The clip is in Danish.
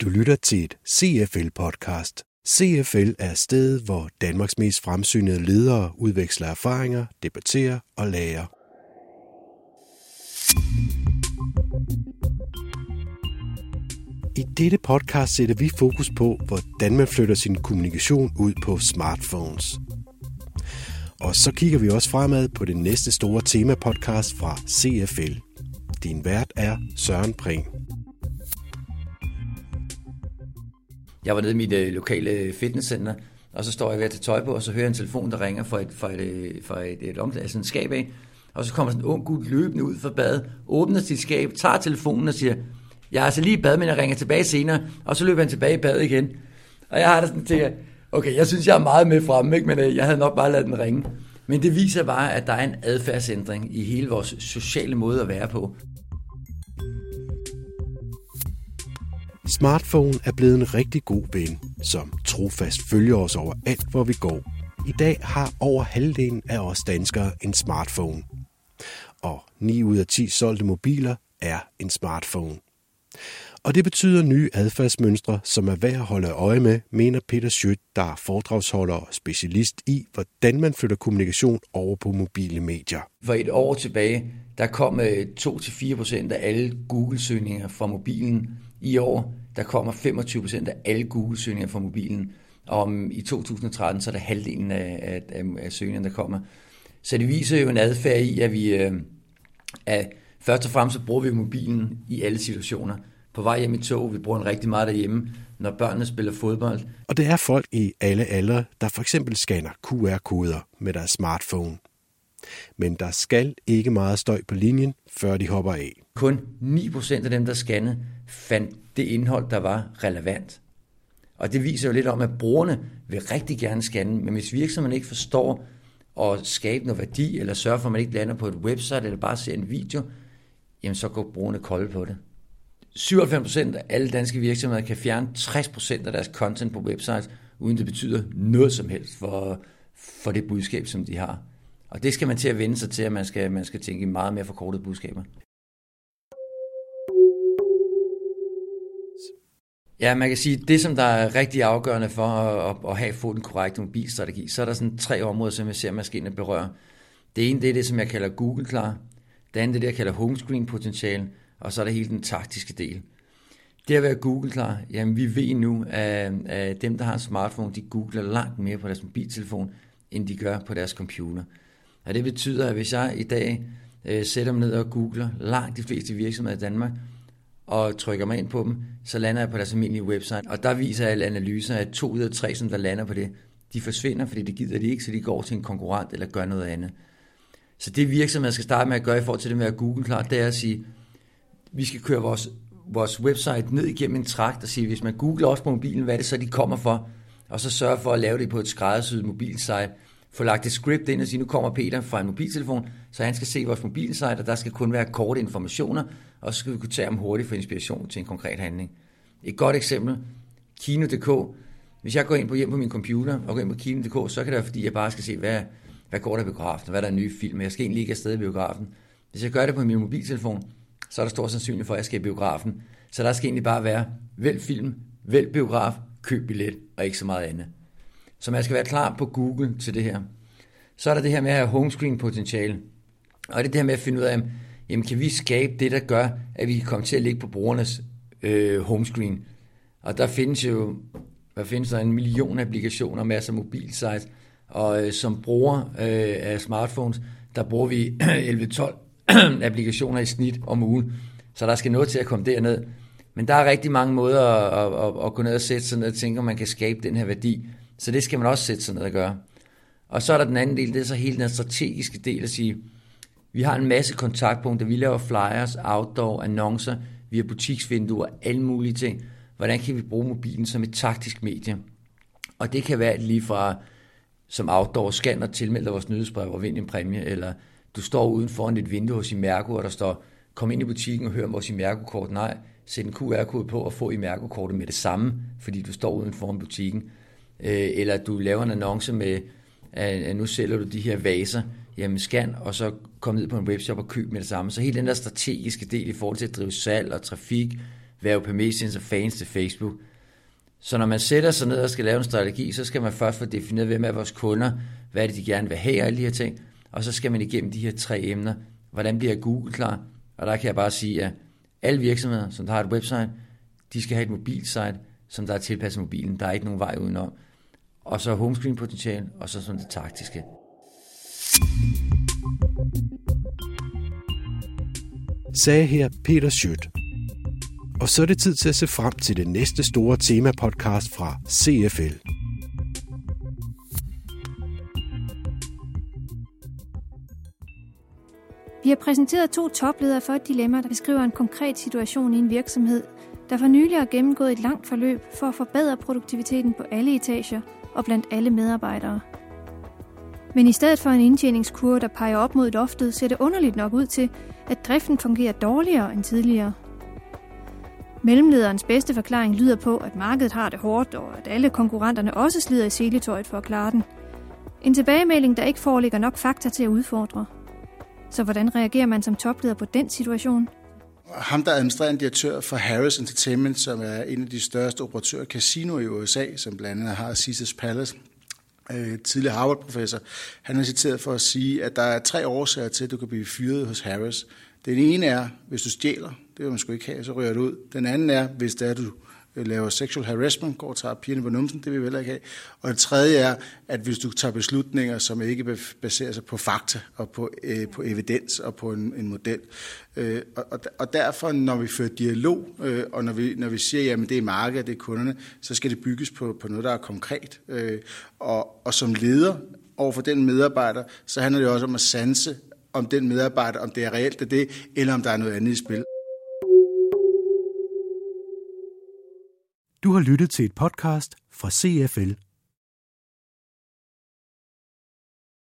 Du lytter til et CFL-podcast. CFL er stedet, hvor Danmarks mest fremsynede ledere udveksler erfaringer, debatterer og lærer. I dette podcast sætter vi fokus på, hvordan man flytter sin kommunikation ud på smartphones. Og så kigger vi også fremad på det næste store tema-podcast fra CFL. Din vært er Søren Pring. Jeg var nede i mit øh, lokale fitnesscenter, og så står jeg ved at tage tøj på, og så hører jeg en telefon, der ringer fra et, fra et, øh, fra et, et, omklæd, altså en skab af. Og så kommer sådan en ung gut løbende ud fra badet, åbner sit skab, tager telefonen og siger, jeg er altså lige i bad, men jeg ringer tilbage senere, og så løber han tilbage i bad igen. Og jeg har da sådan tænkt, okay, jeg synes, jeg er meget med frem, ikke? men øh, jeg havde nok bare ladet den ringe. Men det viser bare, at der er en adfærdsændring i hele vores sociale måde at være på. Smartphone er blevet en rigtig god ven, som trofast følger os over alt, hvor vi går. I dag har over halvdelen af os danskere en smartphone. Og 9 ud af 10 solgte mobiler er en smartphone. Og det betyder nye adfærdsmønstre, som er værd at holde øje med, mener Peter Schødt, der er foredragsholder og specialist i, hvordan man flytter kommunikation over på mobile medier. For et år tilbage, der kom øh, 2-4% af alle Google-søgninger fra mobilen. I år, der kommer 25% af alle Google-søgninger fra mobilen. Og i 2013, så er det halvdelen af, af, af, af søgningerne, der kommer. Så det viser jo en adfærd i, at vi øh, at først og fremmest så bruger vi mobilen i alle situationer på vej hjem i tog. Vi bruger den rigtig meget derhjemme, når børnene spiller fodbold. Og det er folk i alle aldre, der for eksempel scanner QR-koder med deres smartphone. Men der skal ikke meget støj på linjen, før de hopper af. Kun 9% af dem, der scannede, fandt det indhold, der var relevant. Og det viser jo lidt om, at brugerne vil rigtig gerne scanne, men hvis virksomheden ikke forstår at skabe noget værdi, eller sørge for, at man ikke lander på et website, eller bare ser en video, jamen så går brugerne kolde på det. 97% af alle danske virksomheder kan fjerne 60% af deres content på websites, uden det betyder noget som helst for, for det budskab, som de har. Og det skal man til at vende sig til, at man skal, man skal tænke meget mere forkortede budskaber. Ja, man kan sige, det som der er rigtig afgørende for at, at have fået den korrekte mobilstrategi, så er der sådan tre områder, som jeg ser, man skal ind og berøre. Det ene, det er det, som jeg kalder Google klar. Det andet, det er det, jeg kalder homescreen potentiale og så er der hele den taktiske del. Det at være Google klar, jamen vi ved nu, at, at dem, der har en smartphone, de googler langt mere på deres mobiltelefon, end de gør på deres computer. Og det betyder, at hvis jeg i dag øh, sætter mig ned og googler langt de fleste virksomheder i Danmark, og trykker mig ind på dem, så lander jeg på deres almindelige website. Og der viser alle analyser, at to ud af tre, som der lander på det, de forsvinder, fordi det gider de ikke, så de går til en konkurrent eller gør noget andet. Så det virksomheder skal starte med at gøre i forhold til det med at Google klar, det er at sige, vi skal køre vores, vores website ned igennem en trakt og sige, hvis man googler også på mobilen, hvad er det så, de kommer for? Og så sørge for at lave det på et skræddersyet mobilsite. Få lagt et script ind og sige, nu kommer Peter fra en mobiltelefon, så han skal se vores mobilsite, og der skal kun være korte informationer, og så skal vi kunne tage ham hurtigt for inspiration til en konkret handling. Et godt eksempel, Kino.dk. Hvis jeg går ind på hjem på min computer og går ind på Kino.dk, så kan det være, fordi jeg bare skal se, hvad, hvad går der i biografen, hvad der er nye film. Jeg skal egentlig ikke afsted i biografen. Hvis jeg gør det på min mobiltelefon, så er der stor sandsynlighed for, at jeg skal i biografen. Så der skal egentlig bare være, vælg film, vælg biograf, køb billet, og ikke så meget andet. Så man skal være klar på Google til det her. Så er der det her med at have homescreen potentiale. Og det er det her med at finde ud af, jamen kan vi skabe det, der gør, at vi kan komme til at ligge på brugernes øh, homescreen. Og der findes jo, der findes der en million applikationer, masser af mobilsites, og øh, som bruger øh, af smartphones, der bruger vi 11-12 applikationer i snit om ugen. Så der skal noget til at komme derned. Men der er rigtig mange måder at, at, at, at gå ned og sætte sig ned og tænke, om man kan skabe den her værdi. Så det skal man også sætte sig ned og gøre. Og så er der den anden del, det er så hele den strategiske del at sige, vi har en masse kontaktpunkter, vi laver flyers, outdoor, annoncer, vi har butiksvinduer, alle mulige ting. Hvordan kan vi bruge mobilen som et taktisk medie? Og det kan være lige fra som outdoor scanner tilmelder vores nyhedsbrev og vinde en præmie, eller du står uden foran et vindue hos Imerco, og der står, kom ind i butikken og hør om vores Imerco-kort. Nej, sæt en QR-kode på og få Imerco-kortet med det samme, fordi du står uden foran butikken. Øh, eller du laver en annonce med, at nu sælger du de her vaser jamen scan, og så kom ned på en webshop og køb med det samme. Så hele den der strategiske del i forhold til at drive salg og trafik, være på message og fans til Facebook. Så når man sætter sig ned og skal lave en strategi, så skal man først få defineret, hvem er vores kunder, hvad er det, de gerne vil have, og alle de her ting. Og så skal man igennem de her tre emner. Hvordan bliver Google klar? Og der kan jeg bare sige, at alle virksomheder, som der har et website, de skal have et mobilsite, som der er tilpasset mobilen. Der er ikke nogen vej udenom. Og så homescreen potentiale, og så sådan det taktiske. Sagde her Peter Schødt. Og så er det tid til at se frem til det næste store tema-podcast fra CFL. Vi har præsenteret to topledere for et dilemma, der beskriver en konkret situation i en virksomhed, der for nylig har gennemgået et langt forløb for at forbedre produktiviteten på alle etager og blandt alle medarbejdere. Men i stedet for en indtjeningskurve, der peger op mod loftet, ser det underligt nok ud til, at driften fungerer dårligere end tidligere. Mellemlederens bedste forklaring lyder på, at markedet har det hårdt, og at alle konkurrenterne også slider i seletøjet for at klare den. En tilbagemelding, der ikke foreligger nok fakta til at udfordre. Så hvordan reagerer man som topleder på den situation? Ham, der er administrerende direktør for Harris Entertainment, som er en af de største operatører casino i USA, som blandt andet har Caesars Palace, øh, tidligere Harvard-professor, han er citeret for at sige, at der er tre årsager til, at du kan blive fyret hos Harris. Den ene er, hvis du stjæler, det vil man sgu ikke have, så rører du ud. Den anden er, hvis det er, du Øh, laver sexual harassment, går og tager pigerne på numsen, det vil vi heller ikke have. Og det tredje er, at hvis du tager beslutninger, som ikke baserer sig på fakta og på, øh, på evidens og på en, en model. Øh, og, og derfor, når vi fører dialog, øh, og når vi, når vi siger, at det er markedet, det er kunderne, så skal det bygges på, på noget, der er konkret. Øh, og, og som leder over for den medarbejder, så handler det også om at sanse, om den medarbejder, om det er reelt det, eller om der er noget andet i spil. Du har lyttet til et podcast fra CFL